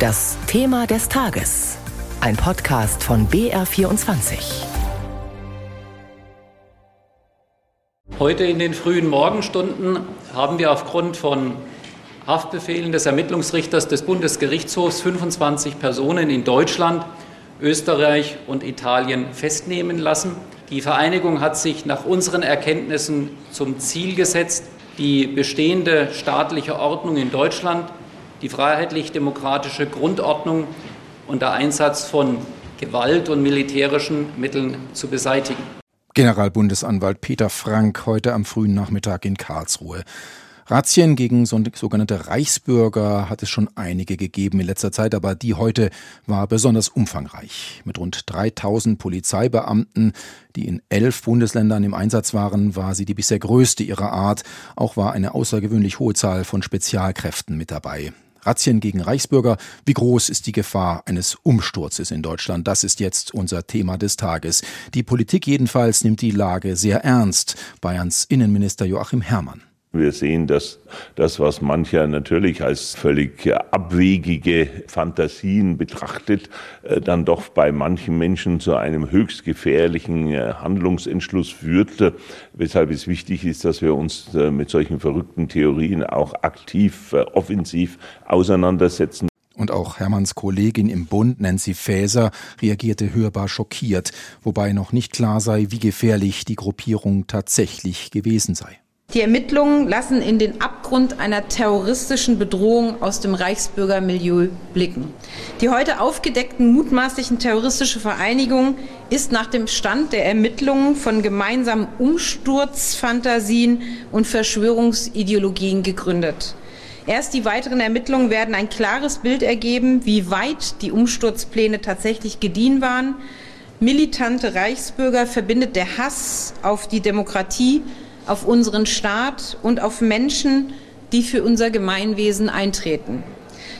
Das Thema des Tages. Ein Podcast von BR24. Heute in den frühen Morgenstunden haben wir aufgrund von Haftbefehlen des Ermittlungsrichters des Bundesgerichtshofs 25 Personen in Deutschland, Österreich und Italien festnehmen lassen. Die Vereinigung hat sich nach unseren Erkenntnissen zum Ziel gesetzt, die bestehende staatliche Ordnung in Deutschland, die freiheitlich-demokratische Grundordnung unter Einsatz von Gewalt und militärischen Mitteln zu beseitigen. Generalbundesanwalt Peter Frank heute am frühen Nachmittag in Karlsruhe. Razzien gegen sogenannte Reichsbürger hat es schon einige gegeben in letzter Zeit, aber die heute war besonders umfangreich. Mit rund 3000 Polizeibeamten, die in elf Bundesländern im Einsatz waren, war sie die bisher größte ihrer Art. Auch war eine außergewöhnlich hohe Zahl von Spezialkräften mit dabei. Razzien gegen Reichsbürger. Wie groß ist die Gefahr eines Umsturzes in Deutschland? Das ist jetzt unser Thema des Tages. Die Politik jedenfalls nimmt die Lage sehr ernst. Bayerns Innenminister Joachim Herrmann. Wir sehen, dass das, was mancher natürlich als völlig abwegige Fantasien betrachtet, äh, dann doch bei manchen Menschen zu einem höchst gefährlichen äh, Handlungsentschluss führt, weshalb es wichtig ist, dass wir uns äh, mit solchen verrückten Theorien auch aktiv, offensiv auseinandersetzen. Und auch Hermanns Kollegin im Bund, Nancy Faeser, reagierte hörbar schockiert, wobei noch nicht klar sei, wie gefährlich die Gruppierung tatsächlich gewesen sei. Die Ermittlungen lassen in den Abgrund einer terroristischen Bedrohung aus dem Reichsbürgermilieu blicken. Die heute aufgedeckten mutmaßlichen terroristische Vereinigung ist nach dem Stand der Ermittlungen von gemeinsamen Umsturzfantasien und Verschwörungsideologien gegründet. Erst die weiteren Ermittlungen werden ein klares Bild ergeben, wie weit die Umsturzpläne tatsächlich gediehen waren. Militante Reichsbürger verbindet der Hass auf die Demokratie auf unseren Staat und auf Menschen, die für unser Gemeinwesen eintreten.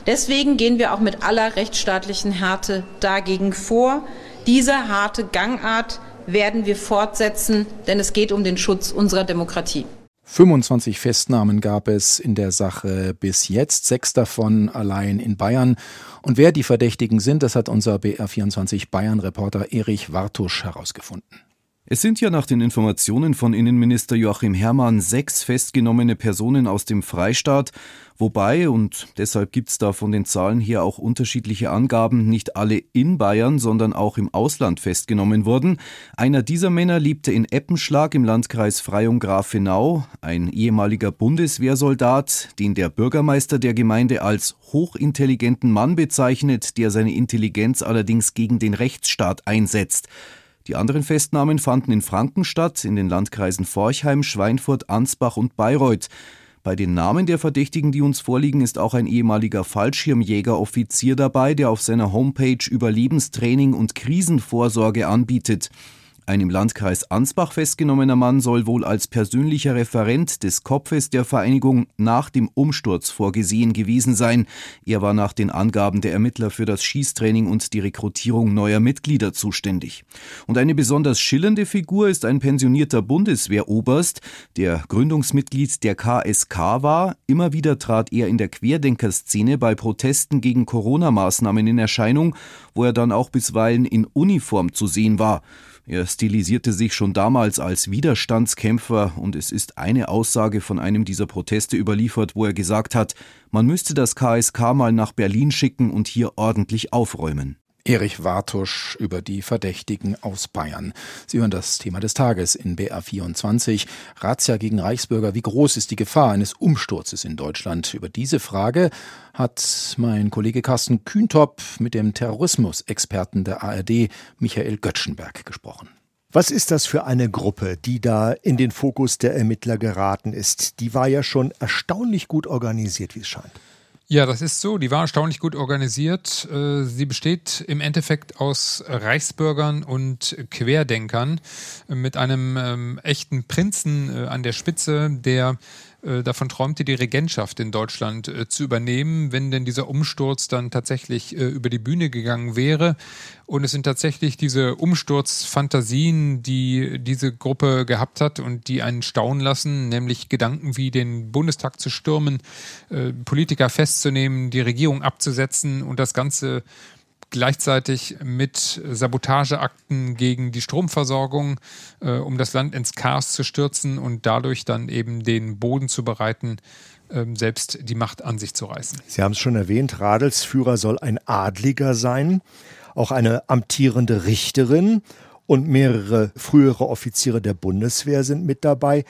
Deswegen gehen wir auch mit aller rechtsstaatlichen Härte dagegen vor. Diese harte Gangart werden wir fortsetzen, denn es geht um den Schutz unserer Demokratie. 25 Festnahmen gab es in der Sache bis jetzt, sechs davon allein in Bayern. Und wer die Verdächtigen sind, das hat unser BR24 Bayern-Reporter Erich Wartusch herausgefunden. Es sind ja nach den Informationen von Innenminister Joachim Herrmann sechs festgenommene Personen aus dem Freistaat, wobei, und deshalb gibt's da von den Zahlen hier auch unterschiedliche Angaben, nicht alle in Bayern, sondern auch im Ausland festgenommen wurden. Einer dieser Männer lebte in Eppenschlag im Landkreis Freyung-Grafenau, ein ehemaliger Bundeswehrsoldat, den der Bürgermeister der Gemeinde als hochintelligenten Mann bezeichnet, der seine Intelligenz allerdings gegen den Rechtsstaat einsetzt. Die anderen Festnahmen fanden in Franken statt, in den Landkreisen Forchheim, Schweinfurt, Ansbach und Bayreuth. Bei den Namen der Verdächtigen, die uns vorliegen, ist auch ein ehemaliger Fallschirmjägeroffizier dabei, der auf seiner Homepage Überlebenstraining und Krisenvorsorge anbietet. Ein im Landkreis Ansbach festgenommener Mann soll wohl als persönlicher Referent des Kopfes der Vereinigung nach dem Umsturz vorgesehen gewesen sein. Er war nach den Angaben der Ermittler für das Schießtraining und die Rekrutierung neuer Mitglieder zuständig. Und eine besonders schillernde Figur ist ein pensionierter Bundeswehroberst, der Gründungsmitglied der KSK war. Immer wieder trat er in der Querdenkerszene bei Protesten gegen Corona-Maßnahmen in Erscheinung, wo er dann auch bisweilen in Uniform zu sehen war. Er stilisierte sich schon damals als Widerstandskämpfer und es ist eine Aussage von einem dieser Proteste überliefert, wo er gesagt hat, man müsste das KSK mal nach Berlin schicken und hier ordentlich aufräumen. Erich Wartusch über die Verdächtigen aus Bayern. Sie hören das Thema des Tages in BR24. Razzia gegen Reichsbürger. Wie groß ist die Gefahr eines Umsturzes in Deutschland? Über diese Frage hat mein Kollege Carsten Kühntop mit dem Terrorismusexperten der ARD, Michael Göttschenberg, gesprochen. Was ist das für eine Gruppe, die da in den Fokus der Ermittler geraten ist? Die war ja schon erstaunlich gut organisiert, wie es scheint. Ja, das ist so. Die war erstaunlich gut organisiert. Äh, sie besteht im Endeffekt aus Reichsbürgern und Querdenkern mit einem ähm, echten Prinzen äh, an der Spitze, der davon träumte, die Regentschaft in Deutschland äh, zu übernehmen, wenn denn dieser Umsturz dann tatsächlich äh, über die Bühne gegangen wäre. Und es sind tatsächlich diese Umsturzfantasien, die diese Gruppe gehabt hat und die einen staunen lassen, nämlich Gedanken wie den Bundestag zu stürmen, Politiker festzunehmen, die Regierung abzusetzen und das Ganze gleichzeitig mit Sabotageakten gegen die Stromversorgung, äh, um das Land ins Chaos zu stürzen und dadurch dann eben den Boden zu bereiten, äh, selbst die Macht an sich zu reißen. Sie haben es schon erwähnt, Radelsführer soll ein Adliger sein, auch eine amtierende Richterin und mehrere frühere Offiziere der Bundeswehr sind mit dabei.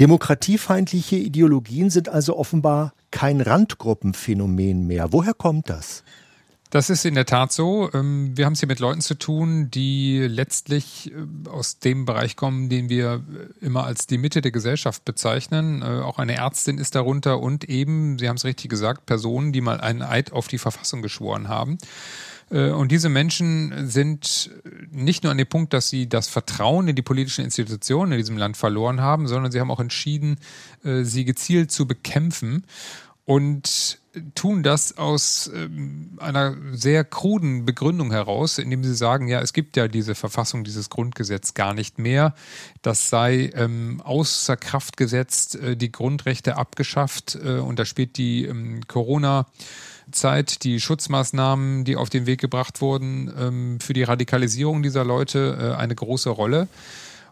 Demokratiefeindliche Ideologien sind also offenbar kein Randgruppenphänomen mehr. Woher kommt das? Das ist in der Tat so. Ähm, wir haben es hier mit Leuten zu tun, die letztlich äh, aus dem Bereich kommen, den wir äh, immer als die Mitte der Gesellschaft bezeichnen. Äh, auch eine Ärztin ist darunter und eben, Sie haben es richtig gesagt, Personen, die mal einen Eid auf die Verfassung geschworen haben. Und diese Menschen sind nicht nur an dem Punkt, dass sie das Vertrauen in die politischen Institutionen in diesem Land verloren haben, sondern sie haben auch entschieden, sie gezielt zu bekämpfen und tun das aus ähm, einer sehr kruden Begründung heraus, indem sie sagen, ja, es gibt ja diese Verfassung, dieses Grundgesetz gar nicht mehr. Das sei ähm, außer Kraft gesetzt, äh, die Grundrechte abgeschafft äh, und da spielt die ähm, Corona Zeit, die Schutzmaßnahmen, die auf den Weg gebracht wurden, ähm, für die Radikalisierung dieser Leute äh, eine große Rolle.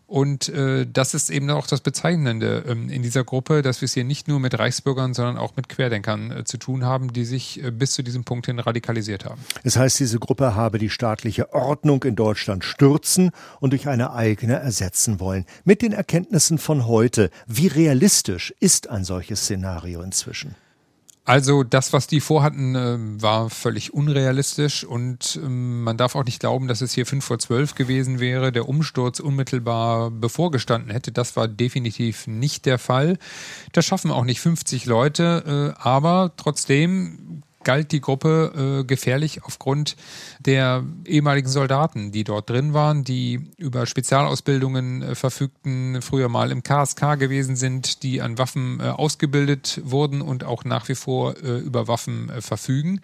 Und äh, das ist eben auch das Bezeichnende ähm, in dieser Gruppe, dass wir es hier nicht nur mit Reichsbürgern, sondern auch mit Querdenkern äh, zu tun haben, die sich äh, bis zu diesem Punkt hin radikalisiert haben. Das heißt, diese Gruppe habe die staatliche Ordnung in Deutschland stürzen und durch eine eigene ersetzen wollen. Mit den Erkenntnissen von heute, wie realistisch ist ein solches Szenario inzwischen? Also das, was die vorhatten, äh, war völlig unrealistisch und ähm, man darf auch nicht glauben, dass es hier fünf vor zwölf gewesen wäre, der Umsturz unmittelbar bevorgestanden hätte. Das war definitiv nicht der Fall. Das schaffen auch nicht 50 Leute, äh, aber trotzdem galt die Gruppe äh, gefährlich aufgrund der ehemaligen Soldaten, die dort drin waren, die über Spezialausbildungen äh, verfügten, früher mal im KSK gewesen sind, die an Waffen äh, ausgebildet wurden und auch nach wie vor äh, über Waffen äh, verfügen.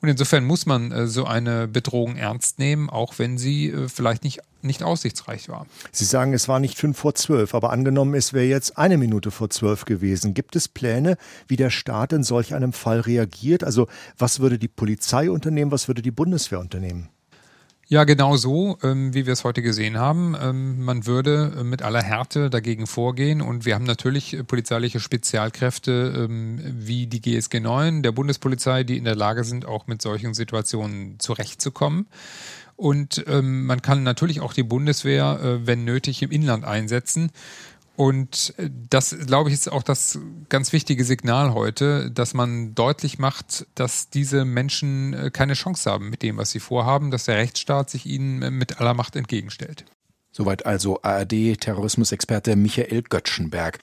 Und insofern muss man äh, so eine Bedrohung ernst nehmen, auch wenn sie vielleicht nicht nicht aussichtsreich war. Sie sagen, es war nicht fünf vor zwölf, aber angenommen, es wäre jetzt eine Minute vor zwölf gewesen. Gibt es Pläne, wie der Staat in solch einem Fall reagiert? Also was würde die Polizei unternehmen, was würde die Bundeswehr unternehmen? Ja, genau so, ähm, wie wir es heute gesehen haben. Ähm, man würde äh, mit aller Härte dagegen vorgehen und wir haben natürlich äh, polizeiliche Spezialkräfte ähm, wie die GSG 9 der Bundespolizei, die in der Lage sind, auch mit solchen Situationen zurechtzukommen. Und ähm, man kann natürlich auch die Bundeswehr, äh, wenn nötig, im Inland einsetzen. Und äh, das, glaube ich, ist auch das ganz wichtige Signal heute, dass man deutlich macht, dass diese Menschen äh, keine Chance haben mit dem, was sie vorhaben, dass der Rechtsstaat sich ihnen äh, mit aller Macht entgegenstellt. Soweit also ARD-Terrorismusexperte Michael Göttschenberg.